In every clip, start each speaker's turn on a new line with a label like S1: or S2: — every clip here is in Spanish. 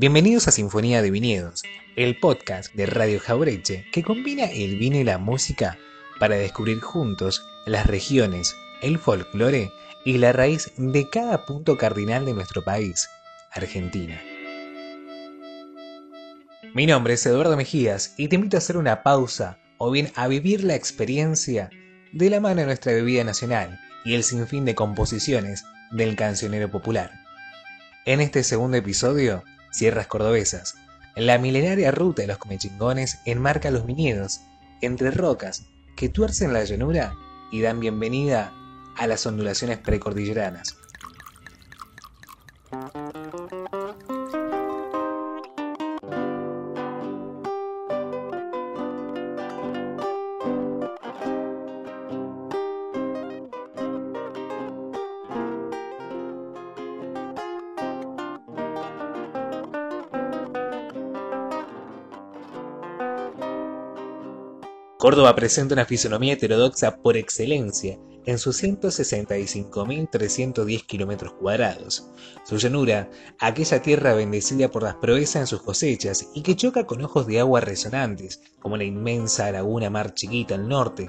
S1: Bienvenidos a Sinfonía de Viñedos, el podcast de Radio Jaureche que combina el vino y la música para descubrir juntos las regiones, el folclore y la raíz de cada punto cardinal de nuestro país, Argentina. Mi nombre es Eduardo Mejías y te invito a hacer una pausa o bien a vivir la experiencia de la mano de nuestra bebida nacional y el sinfín de composiciones del cancionero popular. En este segundo episodio, Sierras Cordobesas, la milenaria ruta de los comechingones enmarca los viñedos entre rocas que tuercen la llanura y dan bienvenida a las ondulaciones precordilleranas. Córdoba presenta una fisonomía heterodoxa por excelencia en sus 165.310 kilómetros cuadrados. Su llanura, aquella tierra bendecida por las proezas en sus cosechas y que choca con ojos de agua resonantes, como la inmensa laguna Mar Chiquita al norte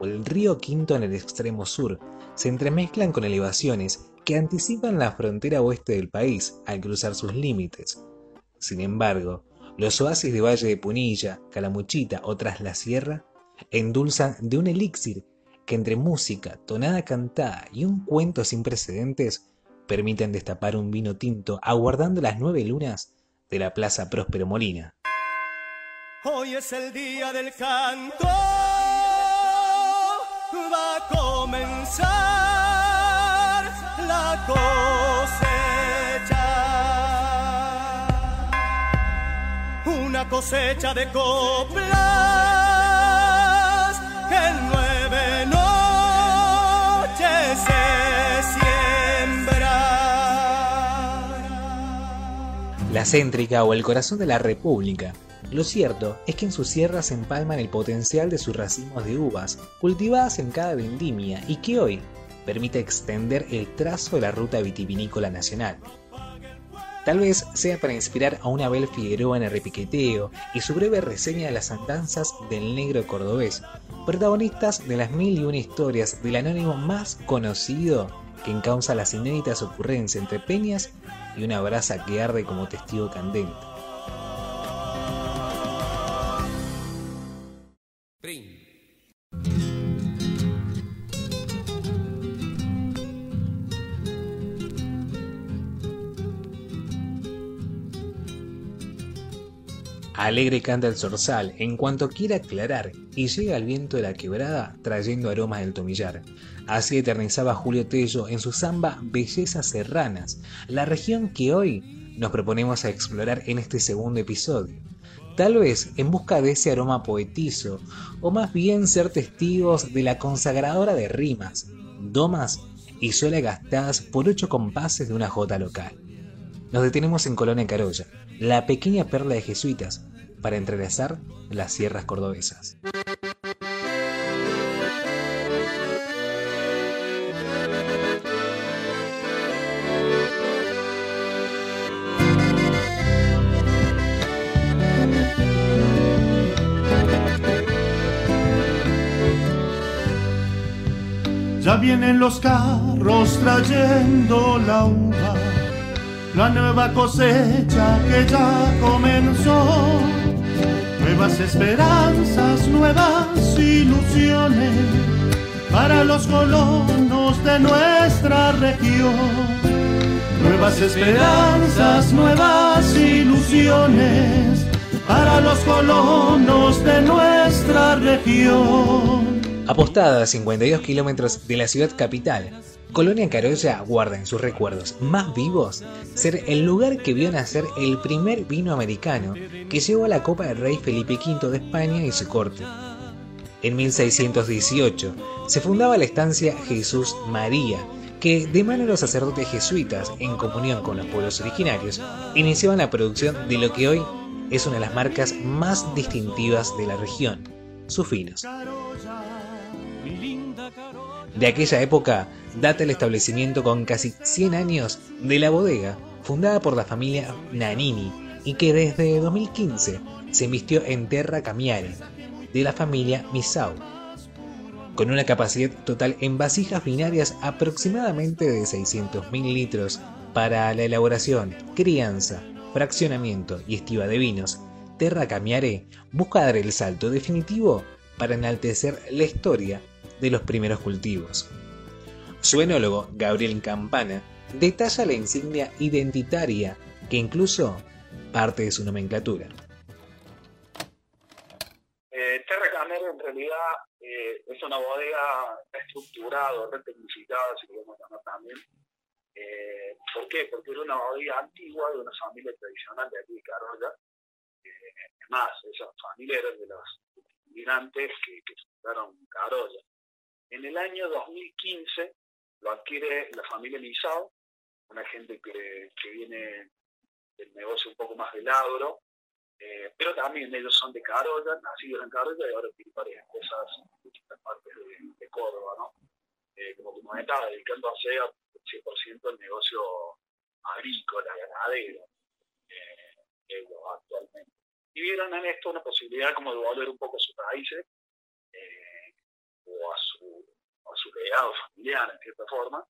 S1: o el río Quinto en el extremo sur, se entremezclan con elevaciones que anticipan la frontera oeste del país al cruzar sus límites. Sin embargo, los oasis de Valle de Punilla, Calamuchita o Tras la Sierra endulzan de un elixir que entre música, tonada cantada y un cuento sin precedentes permiten destapar un vino tinto aguardando las nueve lunas de la Plaza Próspero Molina.
S2: Hoy es el día del canto, va a comenzar la cosecha, una cosecha de coplas
S1: la céntrica o el corazón de la República. Lo cierto es que en sus sierras se empalman el potencial de sus racimos de uvas, cultivadas en cada vendimia y que hoy permite extender el trazo de la ruta vitivinícola nacional. Tal vez sea para inspirar a una Abel Figueroa en el repiqueteo y su breve reseña de las andanzas del negro cordobés, protagonistas de las mil y una historias del anónimo más conocido que encausa las inéditas ocurrencias entre peñas y una brasa que arde como testigo candente. Alegre canta el zorzal en cuanto quiere aclarar y llega el viento de la quebrada trayendo aromas del tomillar. Así eternizaba Julio Tello en su samba Bellezas Serranas, la región que hoy nos proponemos a explorar en este segundo episodio. Tal vez en busca de ese aroma poetizo, o más bien ser testigos de la consagradora de rimas, domas y suele gastadas por ocho compases de una jota local. Nos detenemos en Colonia Carolla, la pequeña perla de jesuitas, para entrelazar las sierras cordobesas.
S3: Ya vienen los carros trayendo la uva, la nueva cosecha que ya comenzó. Nuevas esperanzas, nuevas ilusiones para los colonos de nuestra región. Nuevas esperanzas, nuevas ilusiones para los colonos de nuestra región.
S1: Apostada a 52 kilómetros de la ciudad capital, Colonia Carolla guarda en sus recuerdos más vivos ser el lugar que vio nacer el primer vino americano que llevó a la copa del rey Felipe V de España y su corte. En 1618 se fundaba la estancia Jesús María, que de mano de los sacerdotes jesuitas, en comunión con los pueblos originarios, iniciaban la producción de lo que hoy es una de las marcas más distintivas de la región, sus vinos. De aquella época data el establecimiento con casi 100 años de la bodega, fundada por la familia Nanini y que desde 2015 se invistió en Terra Camiare, de la familia Misau, con una capacidad total en vasijas binarias aproximadamente de 600.000 litros para la elaboración, crianza, fraccionamiento y estiva de vinos, Terra Camiare busca dar el salto definitivo para enaltecer la historia de los primeros cultivos. Su enólogo, Gabriel Campana, detalla la insignia identitaria que incluso parte de su nomenclatura.
S4: Eh, en realidad eh, es una bodega estructurada, retecnificada, si queremos llamar también, eh, ¿Por qué? Porque era una bodega antigua de una familia tradicional de aquí de Carolla. Eh, más, esa familia era de los inmigrantes que, que fundaron Carolla. En el año 2015 lo adquiere la familia Lizao, una gente que, que viene del negocio un poco más del agro, eh, pero también ellos son de Carolla, nacidos en Carolla y ahora tienen varias cosas en distintas partes de, de Córdoba, ¿no? Eh, como comentaba, dedicándose a 100% el negocio agrícola, ganadero, eh, actualmente. Y vieron en esto una posibilidad como de volver un poco a sus raíces eh, o a su, a su legado familiar, en cierta forma.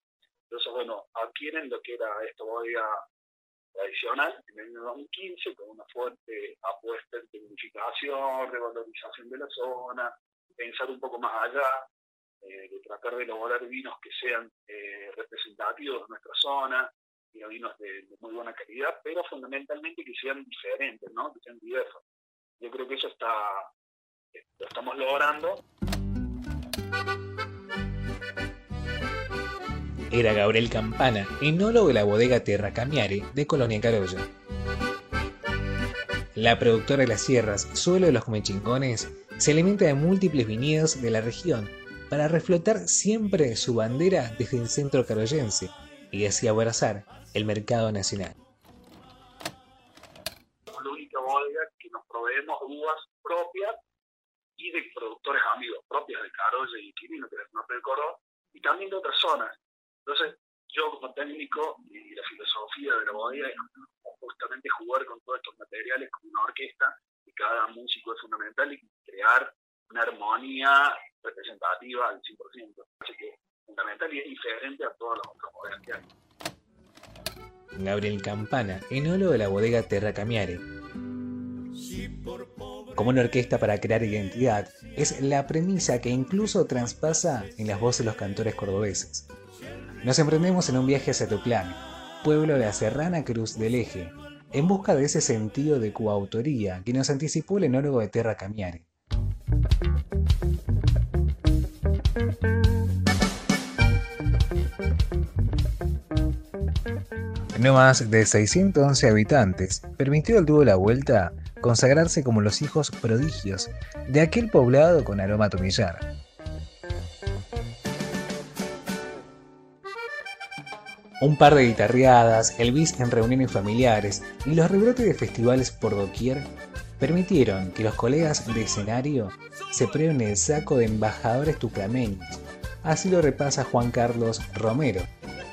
S4: Entonces, bueno, adquieren lo que era esta bodega tradicional en el año 2015 con una fuerte apuesta en tecnificación, revalorización de la zona, pensar un poco más allá, eh, de tratar de elaborar vinos que sean eh, representativos de nuestra zona, y vinos de, muy buena calidad, pero fundamentalmente que sean diferentes, ¿no? que sean diversos. Yo creo que eso está, lo estamos logrando.
S1: Era Gabriel Campana, enólogo de la bodega Terra Camiare de Colonia Carolla. La productora de las sierras, suelo de los comechingones, se alimenta de múltiples viñedos de la región para reflotar siempre su bandera desde el centro carollense y así abrazar el mercado nacional.
S4: Somos la única bodega que nos proveemos uvas propias y de productores amigos propios de Carolla y Quirino, que es el norte de y también de otras zonas. Entonces, yo como técnico y la filosofía de la bodega es justamente jugar con todos estos materiales como una orquesta y cada músico es fundamental y crear una armonía representativa al 100%. Así que fundamental y es diferente a todos los otros bodegas que hay.
S1: Gabriel Campana, enólogo de la bodega Terra Camiare. Como una orquesta para crear identidad, es la premisa que incluso traspasa en las voces de los cantores cordobeses. Nos emprendemos en un viaje hacia Tuclán, pueblo de la Serrana Cruz del Eje, en busca de ese sentido de coautoría que nos anticipó el enólogo de Terra Camiare. no más de 611 habitantes, permitió al dúo La Vuelta consagrarse como los hijos prodigios de aquel poblado con aroma tomillar. Un par de guitarreadas, el bis en reuniones familiares y los rebrotes de festivales por doquier permitieron que los colegas de escenario se prueben el saco de embajadores tuclameños. Así lo repasa Juan Carlos Romero,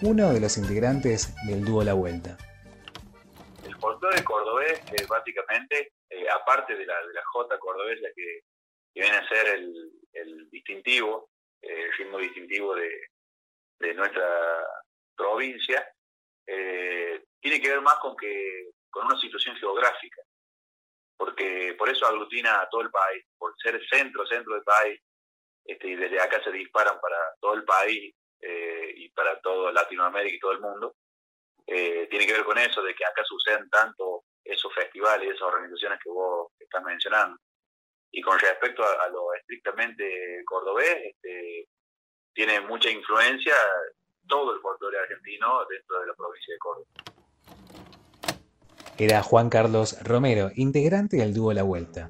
S1: uno de los integrantes del dúo La Vuelta.
S5: El folclore cordobés, eh, básicamente, aparte de la, de la jota cordobesa que, viene a ser el, distintivo, eh, el ritmo distintivo de nuestra provincia, tiene que ver más con que con una situación geográfica, porque por eso aglutina a todo el país, por ser centro, centro del país, este, y desde acá se disparan para todo el país eh, y para todo Latinoamérica y todo el mundo, eh, tiene que ver con eso, de que acá suceden tanto esos festivales, esas organizaciones que vos estás mencionando. Y con respecto a, lo estrictamente cordobés, este, tiene mucha influencia todo el folclore argentino dentro de la provincia de Córdoba.
S1: Era Juan Carlos Romero, integrante del dúo La Vuelta.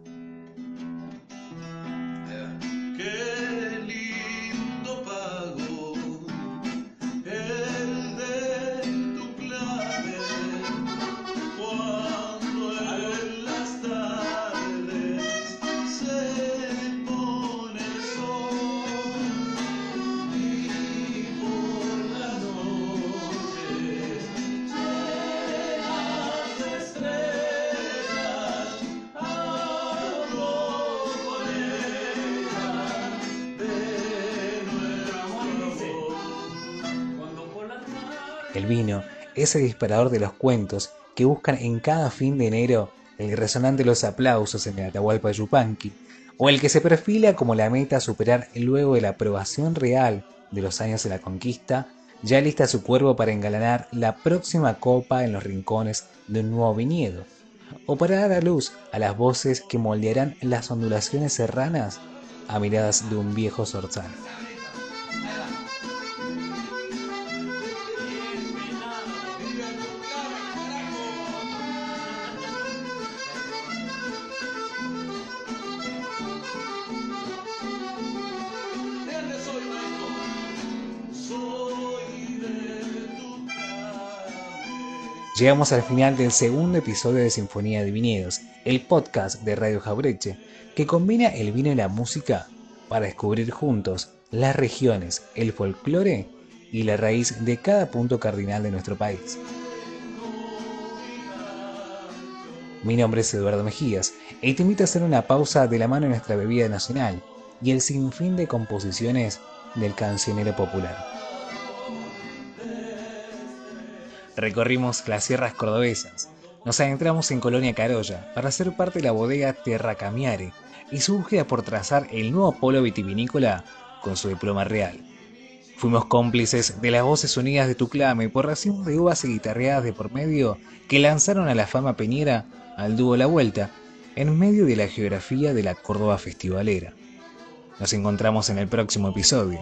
S1: El vino es el disparador de los cuentos que buscan en cada fin de enero el resonante de los aplausos en el Atahualpa Yupanqui, o el que se perfila como la meta a superar luego de la aprobación real de los años de la conquista, ya lista su cuervo para engalanar la próxima copa en los rincones de un nuevo viñedo, o para dar a luz a las voces que moldearán las ondulaciones serranas a miradas de un viejo zorzal. Llegamos al final del segundo episodio de Sinfonía de Viñedos, el podcast de Radio Jaureche, que combina el vino y la música para descubrir juntos las regiones, el folclore y la raíz de cada punto cardinal de nuestro país. Mi nombre es Eduardo Mejías y te invito a hacer una pausa de la mano de nuestra bebida nacional y el sinfín de composiciones del cancionero popular. Recorrimos las sierras cordobesas, nos adentramos en Colonia Carolla para ser parte de la bodega Terra Camiare y su búsqueda por trazar el nuevo polo vitivinícola con su diploma real. Fuimos cómplices de las voces unidas de Tuclame por racimos de uvas y guitarreadas de por medio que lanzaron a la fama peñera al dúo La Vuelta en medio de la geografía de la Córdoba festivalera. Nos encontramos en el próximo episodio.